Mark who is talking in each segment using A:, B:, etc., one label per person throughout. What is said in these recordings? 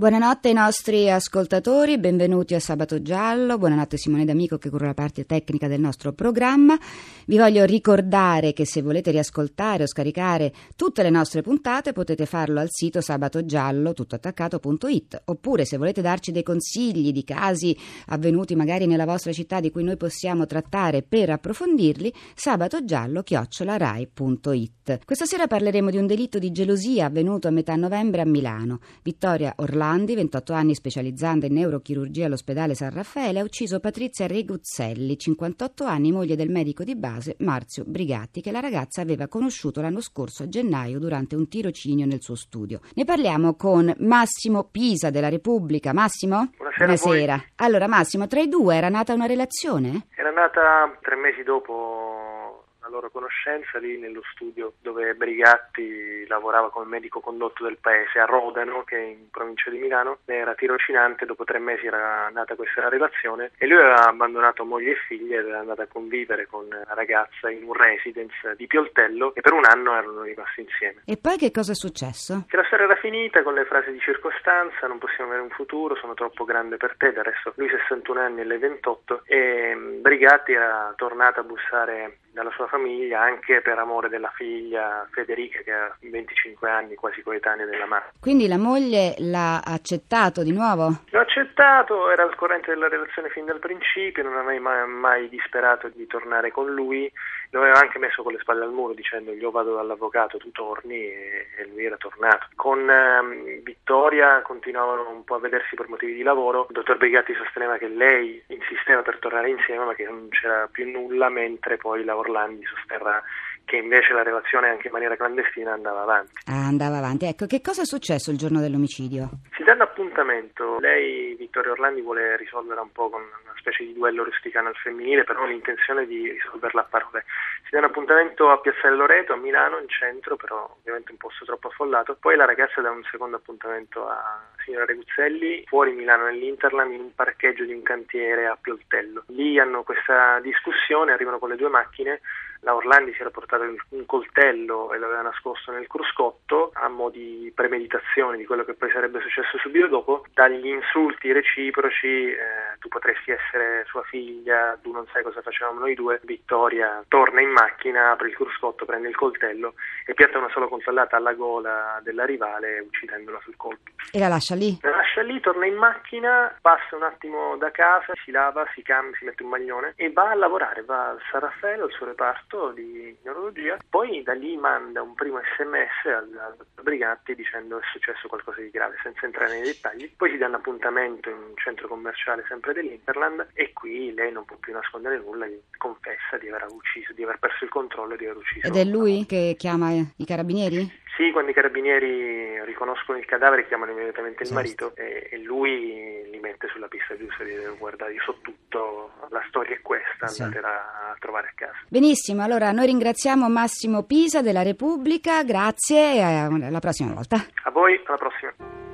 A: Buonanotte ai nostri ascoltatori, benvenuti a Sabato Giallo, buonanotte Simone D'Amico che cura la parte tecnica del nostro programma. Vi voglio ricordare che se volete riascoltare o scaricare tutte le nostre puntate potete farlo al sito sabatogiallo tuttoattaccato.it oppure se volete darci dei consigli di casi avvenuti magari nella vostra città di cui noi possiamo trattare per approfondirli, sabatogiallo-rai.it. Questa sera parleremo di un delitto di gelosia avvenuto a metà novembre a Milano. Vittoria Orlando Orlandi, 28 anni specializzante in neurochirurgia all'ospedale San Raffaele, ha ucciso Patrizia Reguzzelli, 58 anni, moglie del medico di base Marzio Brigatti, che la ragazza aveva conosciuto l'anno scorso a gennaio durante un tirocinio nel suo studio. Ne parliamo con Massimo Pisa della Repubblica. Massimo?
B: Buonasera.
A: Buonasera. Allora Massimo, tra i due era nata una relazione?
B: Era nata tre mesi dopo loro conoscenza lì nello studio dove Brigatti lavorava come medico condotto del paese a Rodano, che è in provincia di Milano, era tirocinante, dopo tre mesi era nata questa relazione e lui aveva abbandonato moglie e figlie ed era andato a convivere con la ragazza in un residence di Pioltello e per un anno erano rimasti insieme.
A: E poi che cosa è successo?
B: Che la storia era finita con le frasi di circostanza, non possiamo avere un futuro, sono troppo grande per te, del resto lui 61 anni e lei 28 e Brigatti era tornata a bussare dalla sua famiglia anche per amore della figlia Federica che ha 25 anni, quasi coetanea della madre.
A: Quindi la moglie l'ha accettato di nuovo?
B: L'ha accettato, era al corrente della relazione fin dal principio, non aveva mai, mai disperato di tornare con lui, lo aveva anche messo con le spalle al muro dicendo io vado dall'avvocato, tu torni e, e lui era tornato. Con ehm, Vittoria continuavano un po' a vedersi per motivi di lavoro, il dottor Brigatti sosteneva che lei insisteva per tornare insieme ma che non c'era più nulla mentre poi la Orlandi sosterrà che invece la relazione anche in maniera clandestina andava avanti.
A: Ah, andava avanti. Ecco, che cosa è successo il giorno dell'omicidio?
B: Si danno appuntamento. Lei, Vittorio Orlandi, vuole risolvere un po' con specie di duello rusticano al femminile, però l'intenzione di risolverla a parole. Si danno appuntamento a Piazzale Loreto, a Milano, in centro, però ovviamente un posto troppo affollato. Poi la ragazza dà un secondo appuntamento a signora Reguzzelli, fuori Milano, nell'Interland, in un parcheggio di un cantiere a Pioltello. Lì hanno questa discussione, arrivano con le due macchine la Orlandi si era portato un coltello e l'aveva nascosto nel cruscotto a mo' di premeditazione di quello che poi sarebbe successo subito dopo, dagli insulti reciproci, eh, tu potresti essere sua figlia, tu non sai cosa facevamo noi due, Vittoria torna in macchina, apre il cruscotto, prende il coltello e piatta una sola coltellata alla gola della rivale uccidendola sul colpo.
A: E la lascia lì?
B: La lascia lì, torna in macchina, passa un attimo da casa, si lava, si cambia, si mette un maglione e va a lavorare, va al San Raffaele, al suo reparto esperto di neurologia, poi da lì manda un primo sms al, al Brigatti dicendo è successo qualcosa di grave, senza entrare nei dettagli, poi si danno appuntamento in un centro commerciale sempre dell'Interland e qui lei non può più nascondere nulla, confessa di aver ucciso, di aver perso il controllo e di aver ucciso.
A: Ed è lui che chiama i carabinieri?
B: Sì, quando i carabinieri riconoscono il cadavere chiamano immediatamente il marito e, e, lui li mette sulla pista giusta di guardare, so tutto, la storia è questa, sì. andatela a trovare a casa.
A: Benissimo, allora noi ringraziamo Massimo Pisa della Repubblica, grazie e alla prossima volta.
B: A voi, alla prossima.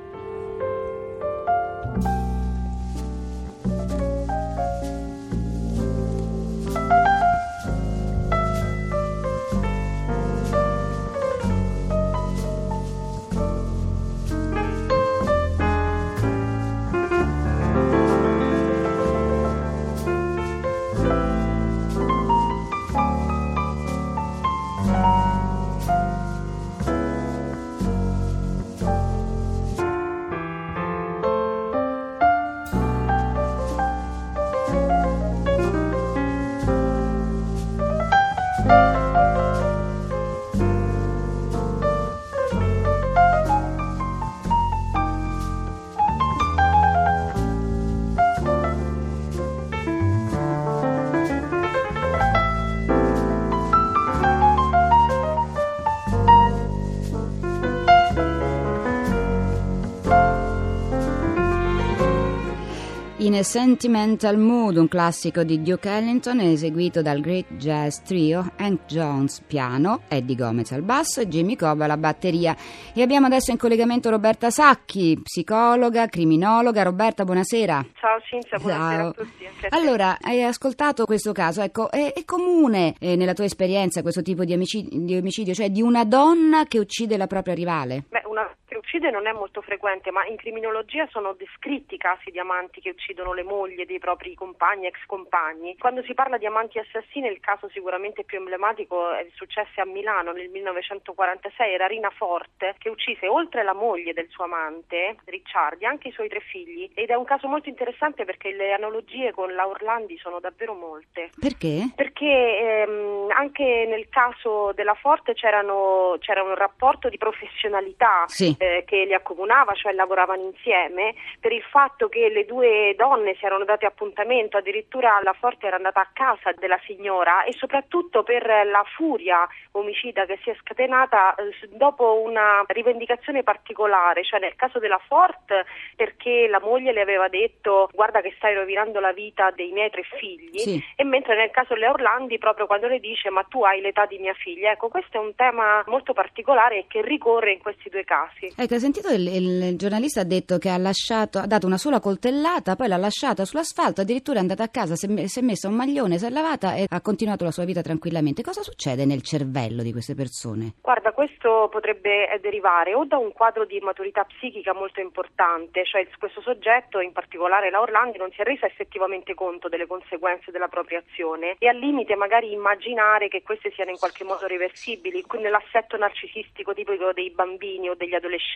A: Sentimental Mood, un classico di Duke Ellington eseguito dal Great Jazz Trio, Hank Jones piano, Eddie Gomez al basso e Jimmy Cobb alla batteria. E abbiamo adesso in collegamento Roberta Sacchi, psicologa, criminologa. Roberta, buonasera.
C: Ciao Cinzia, buonasera
A: Ciao.
C: a tutti.
A: Allora, hai ascoltato questo caso, ecco, è, è comune eh, nella tua esperienza questo tipo di omicidio, di omicidio, cioè di una donna che uccide la propria rivale?
C: Beh, una uccide non è molto frequente, ma in criminologia sono descritti casi di amanti che uccidono le mogli dei propri compagni, ex compagni. Quando si parla di amanti assassini, il caso sicuramente più emblematico è successo a Milano nel 1946, era Rina Forte che uccise oltre la moglie del suo amante, Ricciardi, anche i suoi tre figli. Ed è un caso molto interessante perché le analogie con la Orlandi sono davvero molte.
A: Perché?
C: Perché ehm, anche nel caso della Forte c'erano- c'era un rapporto di professionalità
A: Sì.
C: eh, che li accomunava, cioè lavoravano insieme, per il fatto che le due donne si erano date appuntamento, addirittura la Forte era andata a casa della signora e soprattutto per la furia omicida che si è scatenata eh, dopo una rivendicazione particolare, cioè nel caso della Forte perché la moglie le aveva detto guarda che stai rovinando la vita dei miei tre figli
A: Sì.
C: e mentre nel caso delle Orlandi proprio quando le dice ma tu hai l'età di mia figlia, ecco questo è un tema molto particolare che ricorre in questi due casi.
A: Ecco, hai sentito il, il giornalista ha detto che ha lasciato, ha dato una sola coltellata, poi l'ha lasciata sull'asfalto, addirittura è andata a casa, si è, si è messa un maglione, si è lavata e ha continuato la sua vita tranquillamente. Cosa succede nel cervello di queste persone?
C: Guarda, questo potrebbe eh, derivare o da un quadro di maturità psichica molto importante, cioè questo soggetto, in particolare la Orlandi, non si è resa effettivamente conto delle conseguenze della propria azione e al limite magari immaginare che queste siano in qualche modo reversibili, nell'assetto narcisistico tipico dei bambini o degli adolescenti,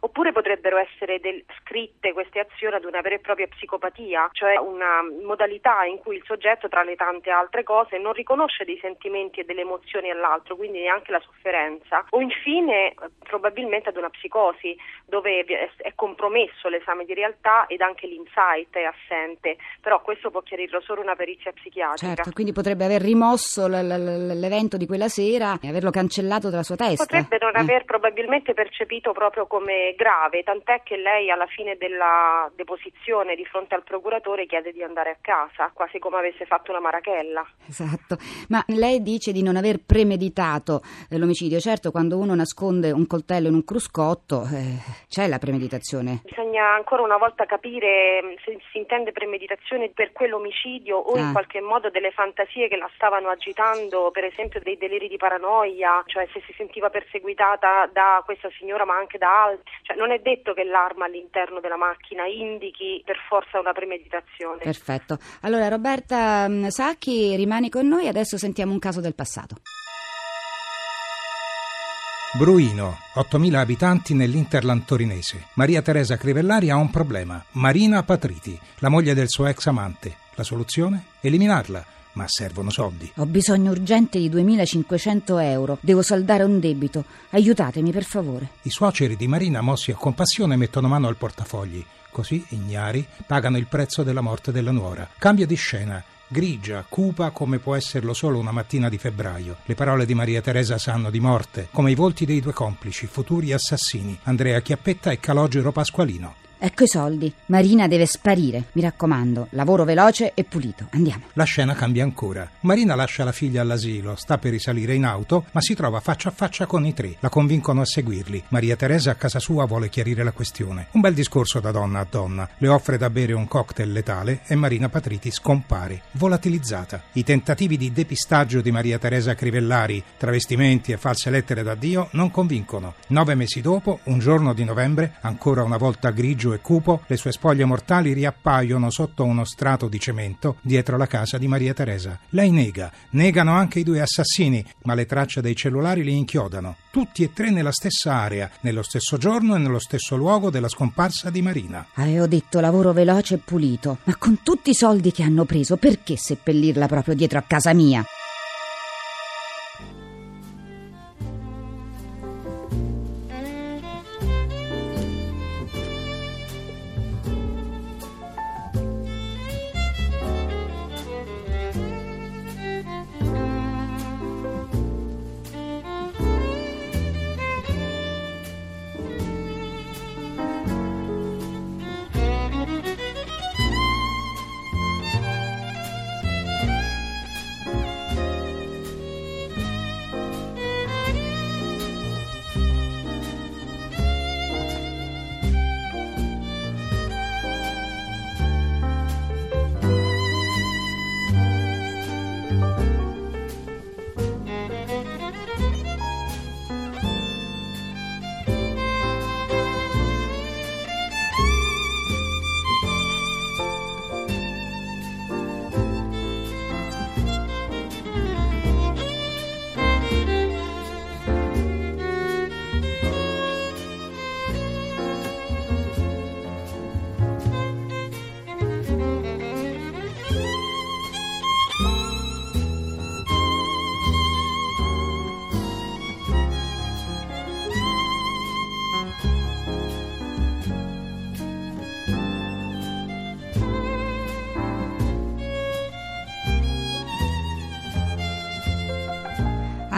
C: oppure potrebbero essere del- scritte queste azioni ad una vera e propria psicopatia, cioè una modalità in cui il soggetto, tra le tante altre cose, non riconosce dei sentimenti e delle emozioni all'altro, quindi neanche la sofferenza, o infine eh, probabilmente ad una psicosi dove è compromesso l'esame di realtà ed anche l'insight è assente, però questo può chiarirlo solo una perizia psichiatrica.
A: Certo, quindi potrebbe aver rimosso l- l- l'evento di quella sera e averlo cancellato dalla sua testa.
C: Potrebbe non
A: Eh.
C: aver probabilmente percepito proprio come grave, tant'è che lei alla fine della deposizione di fronte al procuratore chiede di andare a casa, quasi come avesse fatto una marachella.
A: Esatto, ma lei dice di non aver premeditato eh, l'omicidio. Certo, quando uno nasconde un coltello in un cruscotto eh, c'è la premeditazione.
C: Bisogna ancora una volta capire mh, se si intende premeditazione per quell'omicidio o
A: Ah.
C: in qualche modo delle fantasie che la stavano agitando, per esempio dei deliri di paranoia, cioè se si sentiva perseguitata da questa signora ma anche da altri. Cioè, non è detto che l'arma all'interno della macchina indichi per forza una premeditazione.
A: Perfetto. Allora, Roberta mh, Sacchi, rimani con noi, adesso sentiamo un caso del passato.
D: Bruino, 8.000 abitanti nell'Interland torinese. Maria Teresa Crivellari ha un problema. Marina Patriti, la moglie del suo ex amante. La soluzione? Eliminarla. Ma servono soldi.
A: Ho bisogno urgente di 2500 euro. Devo saldare un debito. Aiutatemi, per favore.
D: I suoceri di Marina, mossi a compassione, mettono mano al portafogli. Così, ignari, pagano il prezzo della morte della nuora. Cambio di scena. Grigia, cupa come può esserlo solo una mattina di febbraio. Le parole di Maria Teresa sanno di morte, come i volti dei due complici, futuri assassini, Andrea Chiappetta e Calogero Pasqualino.
A: Ecco i soldi. Marina deve sparire. Mi raccomando, lavoro veloce e pulito. Andiamo.
D: La scena cambia ancora. Marina lascia la figlia all'asilo, sta per risalire in auto, ma si trova faccia a faccia con i tre. La convincono a seguirli. Maria Teresa a casa sua vuole chiarire la questione. Un bel discorso da donna a donna. Le offre da bere un cocktail letale e Marina Patriti scompare, volatilizzata. I tentativi di depistaggio di Maria Teresa Crivellari, travestimenti e false lettere d'addio non convincono. Nove mesi dopo, un giorno di novembre, ancora una volta grigio e cupo, le sue spoglie mortali riappaiono sotto uno strato di cemento dietro la casa di Maria Teresa. Lei nega, negano anche i due assassini, ma le tracce dei cellulari li inchiodano. Tutti e tre nella stessa area, nello stesso giorno e nello stesso luogo della scomparsa di Marina.
A: Avevo detto lavoro veloce e pulito. Ma con tutti i soldi che hanno preso, perché seppellirla proprio dietro a casa mia?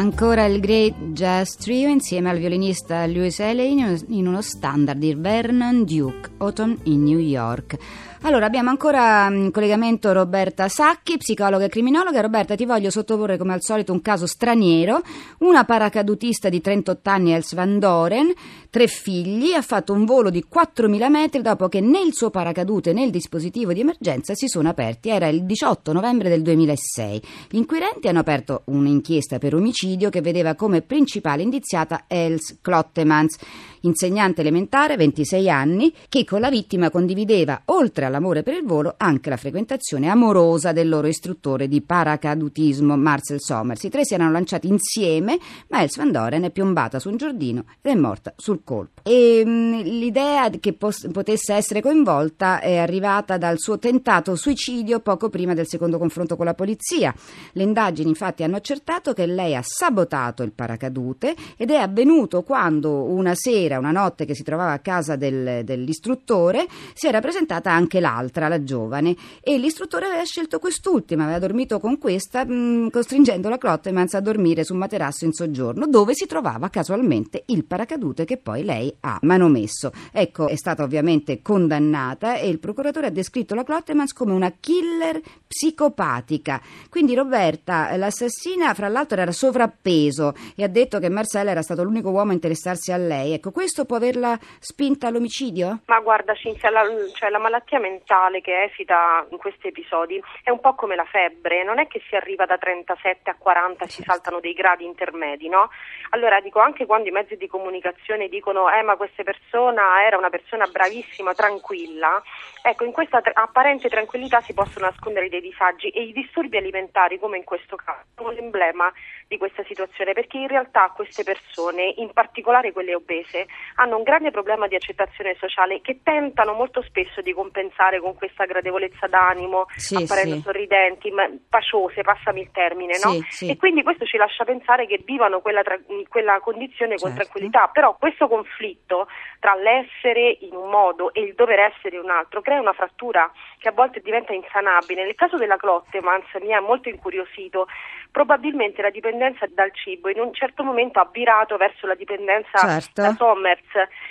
A: Ancora il Great Jazz Trio insieme al violinista Louis Elaine in uno standard di Vernon Duke, Autumn in New York. Allora, abbiamo ancora in collegamento Roberta Sacchi, psicologa e criminologa. Roberta, ti voglio sottoporre come al solito un caso straniero. Una paracadutista di 38 anni, Els Van Doren, tre figli, ha fatto un volo di 4.000 metri dopo che né il suo paracadute né il dispositivo di emergenza si sono aperti. Era il 18 novembre del 2006. Gli inquirenti hanno aperto un'inchiesta per omicidio che vedeva come principale indiziata Els Klottemans, insegnante elementare, 26 anni, che con la vittima condivideva, oltre all'amore per il volo, anche la frequentazione amorosa del loro istruttore di paracadutismo, Marcel Somers. I tre si erano lanciati insieme, ma Els Van Doren è piombata su un giardino ed è morta sul colpo. E, mh, l'idea che potesse essere coinvolta è arrivata dal suo tentato suicidio poco prima del secondo confronto con la polizia. Le indagini infatti hanno accertato che lei ha sabotato il paracadute ed è avvenuto quando una sera, una notte che si trovava a casa del, dell'istruttore, si era presentata anche l'altra, la giovane, e l'istruttore aveva scelto quest'ultima, aveva dormito con questa, mh, costringendo la Clottemans a dormire su un materasso in soggiorno, dove si trovava casualmente il paracadute che poi lei ha manomesso. Ecco, è stata ovviamente condannata e il procuratore ha descritto la Clottemans come una killer psicopatica. Quindi Roberta, l'assassina, fra l'altro era sovrappeso e ha detto che Marcella era stato l'unico uomo a interessarsi a lei. Ecco, questo può averla spinta all'omicidio?
C: Ma guarda Cinzia, la, cioè, la malattia mentale che esita in questi episodi è un po' come la febbre, non è che si arriva da 37 a 40 e si saltano dei gradi intermedi, no? Allora dico anche quando i mezzi di comunicazione dicono eh ma questa persona era una persona bravissima, tranquilla, ecco in questa tra- apparente tranquillità si possono nascondere dei disagi e i disturbi alimentari come in questo caso sono l'emblema di questa situazione perché in realtà queste persone, in particolare quelle obese, hanno un grande problema di accettazione sociale che tentano molto spesso di compensare con questa gradevolezza d'animo,
A: Sì,
C: apparendo
A: sì.
C: sorridenti, ma paciose, passami il termine, no?
A: Sì.
C: E quindi questo ci lascia pensare che vivano quella, tra- quella condizione con
A: Certo.
C: tranquillità, però questo conflitto tra l'essere in un modo e il dover essere in un altro crea una frattura che a volte diventa insanabile. Nel caso della Clottemans mi ha molto incuriosito, probabilmente la dipendenza dal cibo in un certo momento ha virato verso la dipendenza
A: Certo.
C: da Sommers,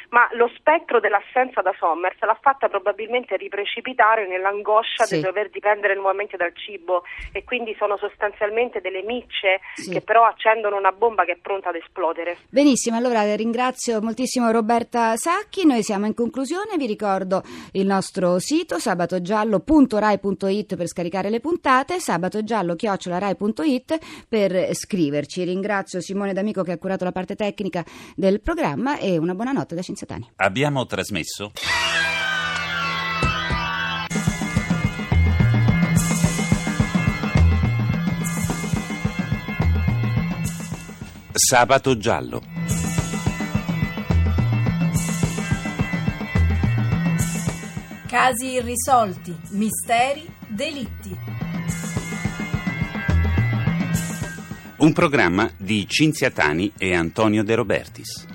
C: ma lo spettro dell'assenza da Sommers l'ha fatta probabilmente riprecipitare nell'angoscia
A: Sì.
C: di dover dipendere nuovamente dal cibo e quindi sono sostanzialmente delle micce
A: Sì.
C: che però accendono una bomba che è pronta ad esplodere.
A: Benissimo, allora ringrazio moltissimo Roberta Sacchi, noi siamo in conclusione, vi ricordo il nostro sito sabatogiallo.rai.it per scaricare le puntate, sabatogiallo.rai.it per scriverci. Ringrazio Simone D'Amico che ha curato la parte tecnica del programma e una buona notte da Cinzatani.
E: Abbiamo trasmesso Sabato giallo.
F: Casi irrisolti, misteri, delitti.
E: Un programma di Cinzia Tani e Antonio De Robertis.